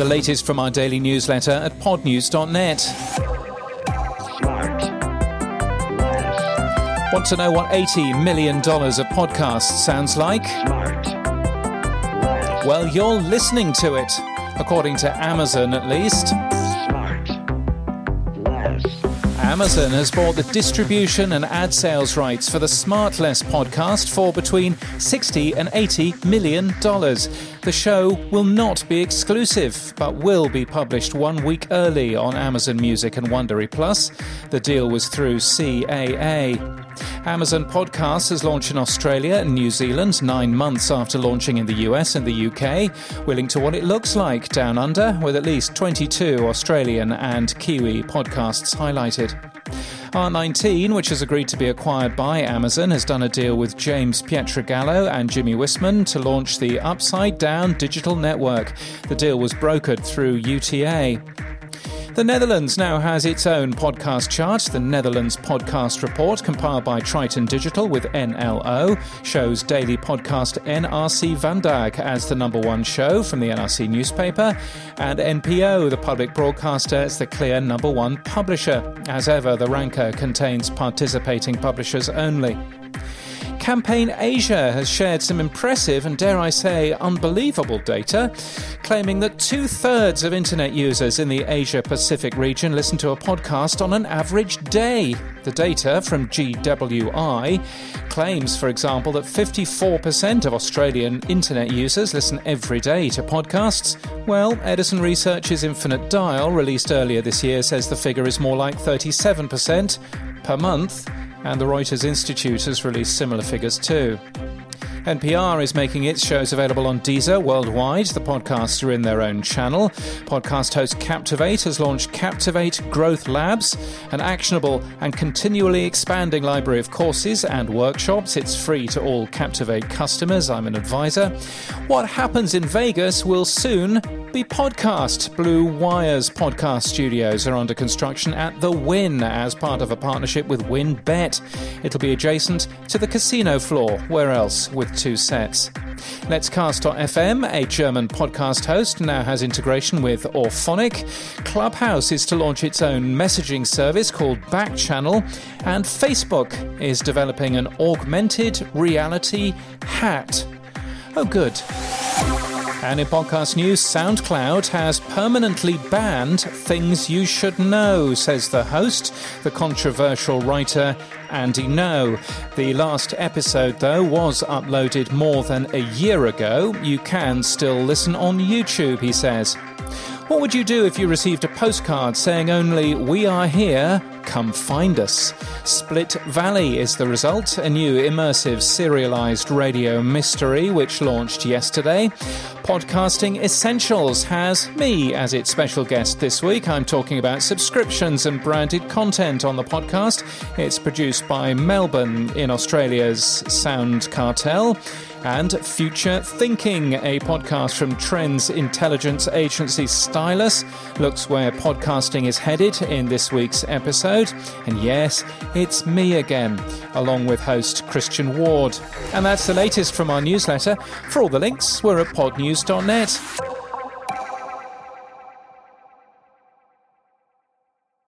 The latest from our daily newsletter at podnews.net. Want to know what $80 million of podcast sounds like? Well, you're listening to it, according to Amazon at least. Amazon has bought the distribution and ad sales rights for the SmartLess podcast for between 60 and 80 million dollars. The show will not be exclusive, but will be published one week early on Amazon Music and Wondery Plus. The deal was through CAA. Amazon Podcasts has launched in Australia and New Zealand nine months after launching in the US and the UK. We're linked to what it looks like down under, with at least 22 Australian and Kiwi podcasts highlighted. ART19, which has agreed to be acquired by Amazon, has done a deal with James Pietragallo and Jimmy Whisman to launch the Upside Down Digital Network. The deal was brokered through UTA. The Netherlands now has its own podcast chart. The Netherlands Podcast Report, compiled by Triton Digital with NLO, shows daily podcast NRC Vandaag as the number one show from the NRC newspaper, and NPO, the public broadcaster, is the clear number one publisher. As ever, the ranker contains participating publishers only. Campaign Asia has shared some impressive and, dare I say, unbelievable data, claiming that two thirds of internet users in the Asia Pacific region listen to a podcast on an average day. The data from GWI claims, for example, that 54% of Australian internet users listen every day to podcasts. Well, Edison Research's Infinite Dial, released earlier this year, says the figure is more like 37% per month and the Reuters Institute has released similar figures too. NPR is making its shows available on Deezer worldwide. The podcasts are in their own channel. Podcast host Captivate has launched Captivate Growth Labs, an actionable and continually expanding library of courses and workshops. It's free to all Captivate customers. I'm an advisor. What happens in Vegas will soon be podcast. Blue Wire's podcast studios are under construction at the Wynn as part of a partnership with WynnBET. It'll be adjacent to the casino floor. Where else with two sets? LetsCast.fm, a German podcast host, now has integration with Orphonic. Clubhouse is to launch its own messaging service called Backchannel, and Facebook is developing an augmented reality hat. Oh, good. And in podcast news, SoundCloud has permanently banned things you should know, says the host, the controversial writer Andy Ngo. The last episode, though, was uploaded more than a year ago. You can still listen on YouTube, he says. What would you do if you received a postcard saying only, We are here, come find us? Split Valley is the result, a new immersive serialized radio mystery which launched yesterday. Podcasting Essentials has me as its special guest this week. I'm talking about subscriptions and branded content on the podcast. It's produced by Melbourne in Australia's Sound Cartel and Future Thinking, a podcast from Trends Intelligence Agency Stylus, looks where podcasting is headed in this week's episode. And yes, it's me again, along with host Christian Ward. And that's the latest from our newsletter. For all the links, we're at podnews.net.